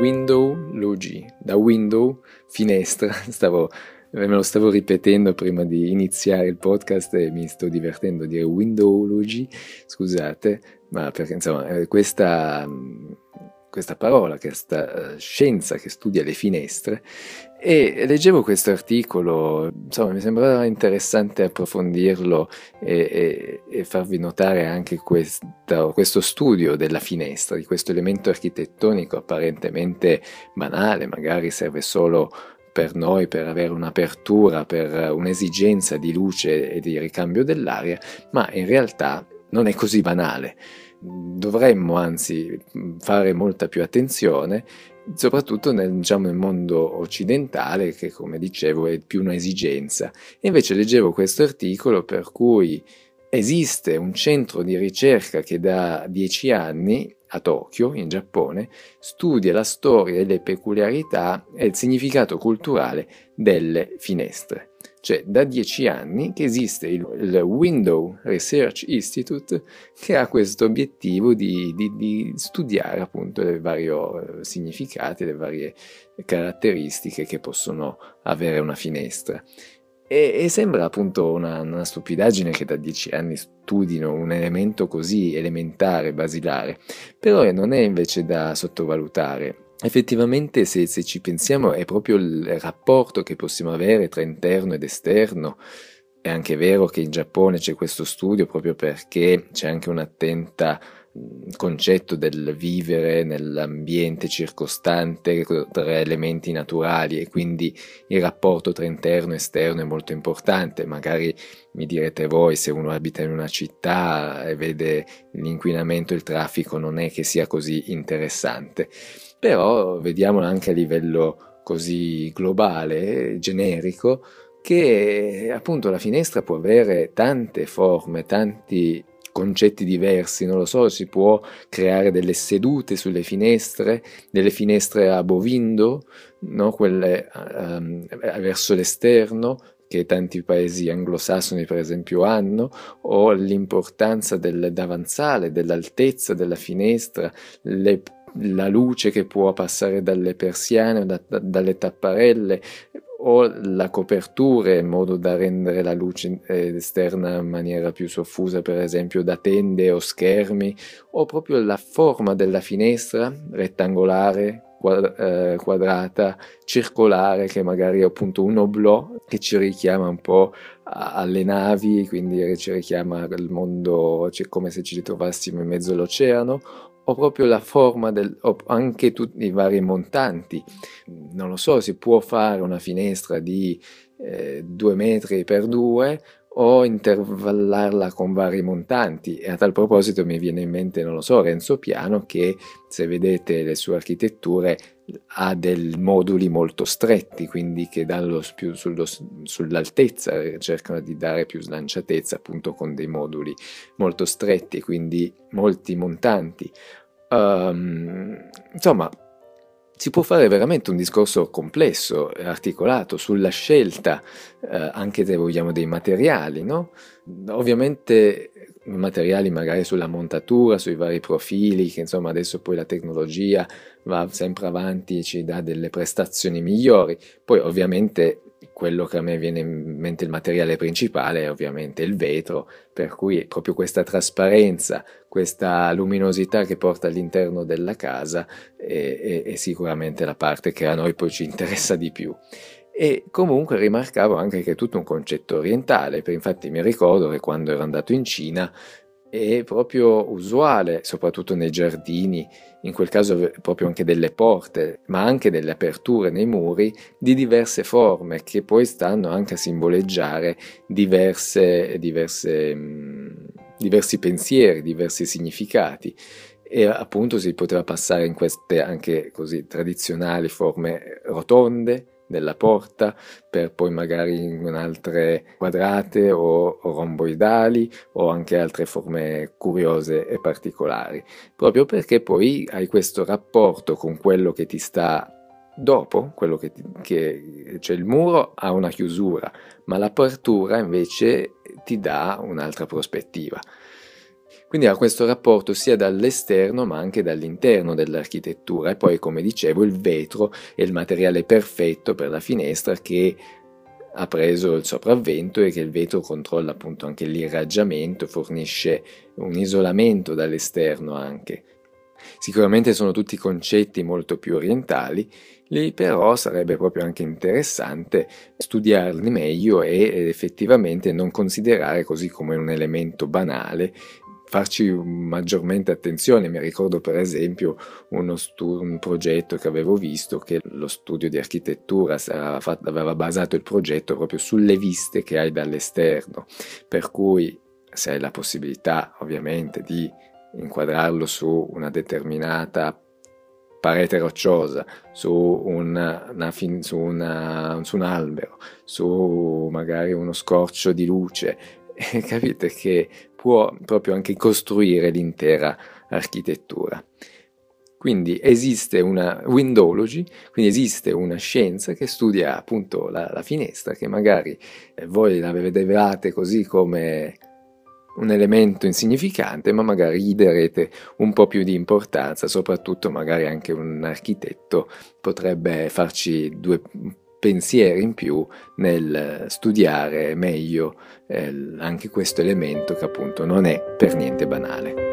Windowlogy, da window, finestra, stavo, me lo stavo ripetendo prima di iniziare il podcast e mi sto divertendo a dire Windowlogy, scusate, ma perché insomma eh, questa questa parola, questa eh, scienza che studia le finestre e leggevo questo articolo, insomma mi sembrava interessante approfondirlo e, e, e farvi notare anche questo, questo studio della finestra, di questo elemento architettonico apparentemente banale, magari serve solo per noi, per avere un'apertura, per un'esigenza di luce e di ricambio dell'aria, ma in realtà non è così banale dovremmo anzi fare molta più attenzione, soprattutto nel, diciamo, nel, mondo occidentale che come dicevo è più un'esigenza. E invece leggevo questo articolo per cui esiste un centro di ricerca che da dieci anni a Tokyo, in Giappone, studia la storia e le peculiarità e il significato culturale delle finestre. Cioè da dieci anni che esiste il, il Window Research Institute che ha questo obiettivo di, di, di studiare appunto i vari eh, significati, le varie caratteristiche che possono avere una finestra. E, e sembra appunto una, una, stupidaggine che da dieci anni studino un elemento così elementare, basilare, però non è invece da sottovalutare effettivamente se, se, ci pensiamo è proprio il rapporto che possiamo avere tra interno ed esterno. È anche vero che in Giappone c'è questo studio proprio perché c'è anche un'attenta concetto del vivere nell'ambiente circostante tra elementi naturali e quindi il rapporto tra interno e esterno è molto importante. Magari mi direte voi se uno abita in una città e vede l'inquinamento, il traffico non è che sia così interessante però vediamolo anche a livello così globale, generico, che appunto la finestra può avere tante forme, tanti concetti diversi, non lo so, si può creare delle sedute sulle finestre, delle finestre a bovindo, no? quelle um, verso l'esterno, che tanti paesi anglosassoni per esempio hanno, o l'importanza del davanzale, dell'altezza della finestra, le la luce che può passare dalle persiane da, da, dalle tapparelle o la copertura in modo da rendere la luce eh, esterna in maniera più soffusa, per esempio da tende o schermi, o proprio la forma della finestra rettangolare, eh, quadrata, circolare, che magari è appunto un oblò che ci richiama un po' alle navi, quindi ci richiama al mondo cioè come se ci trovassimo in mezzo all'oceano, o proprio la forma del, o anche tutti i vari montanti. Non lo so, si può fare una finestra di eh, due metri per due o intervallarla con vari montanti e a tal proposito mi viene in mente, non lo so, Renzo Piano che se vedete le sue architetture ha dei moduli molto stretti, quindi che danno più sullo, sull'altezza, cercano di dare più slanciatezza appunto con dei moduli molto stretti, quindi molti montanti. Um, insomma, si può fare veramente un discorso complesso e articolato sulla scelta eh, anche se vogliamo dei materiali, no? Ovviamente materiali magari sulla montatura, sui vari profili, che insomma adesso poi la tecnologia va sempre avanti e ci dà delle prestazioni migliori. Poi ovviamente quello che a me viene in mente il materiale principale è ovviamente il vetro, per cui proprio questa trasparenza, questa luminosità che porta all'interno della casa è, è, è sicuramente la parte che a noi poi ci interessa di più. E comunque rimarcavo anche che è tutto un concetto orientale, infatti mi ricordo che quando ero andato in Cina è proprio usuale, soprattutto nei giardini, in quel caso proprio anche delle porte, ma anche delle aperture nei muri di diverse forme che poi stanno anche a simboleggiare diverse, diverse, diversi pensieri, diversi significati. E appunto si poteva passare in queste anche così tradizionali forme rotonde, della porta per poi magari in altre quadrate o, romboidali o anche altre forme curiose e particolari, proprio perché poi hai questo rapporto con quello che ti sta dopo, quello che, che cioè il muro ha una chiusura, ma l'apertura invece ti dà un'altra prospettiva. Quindi ha questo rapporto sia dall'esterno ma anche dall'interno dell'architettura e poi come dicevo il vetro è il materiale perfetto per la finestra che ha preso il sopravvento e che il vetro controlla appunto anche l'irraggiamento, fornisce un isolamento dall'esterno anche. Sicuramente sono tutti concetti molto più orientali, lì però sarebbe proprio anche interessante studiarli meglio e effettivamente non considerare così come un elemento banale farci maggiormente attenzione. Mi ricordo per esempio stu- un progetto che avevo visto che lo studio di architettura fatto, aveva basato il progetto proprio sulle viste che hai dall'esterno, per cui se hai la possibilità ovviamente di inquadrarlo su una determinata parete rocciosa, su, una, una fin, su, una, su un albero, su magari uno scorcio di luce, capite che può proprio anche costruire l'intera architettura. Quindi esiste una windowlogy, quindi esiste una scienza che studia appunto la, la finestra, che magari eh, voi la vedevate così come un elemento insignificante, ma magari gli darete un po' più di importanza, soprattutto magari anche un architetto potrebbe farci due pensieri in più nel studiare meglio eh, anche questo elemento che appunto non è per niente banale.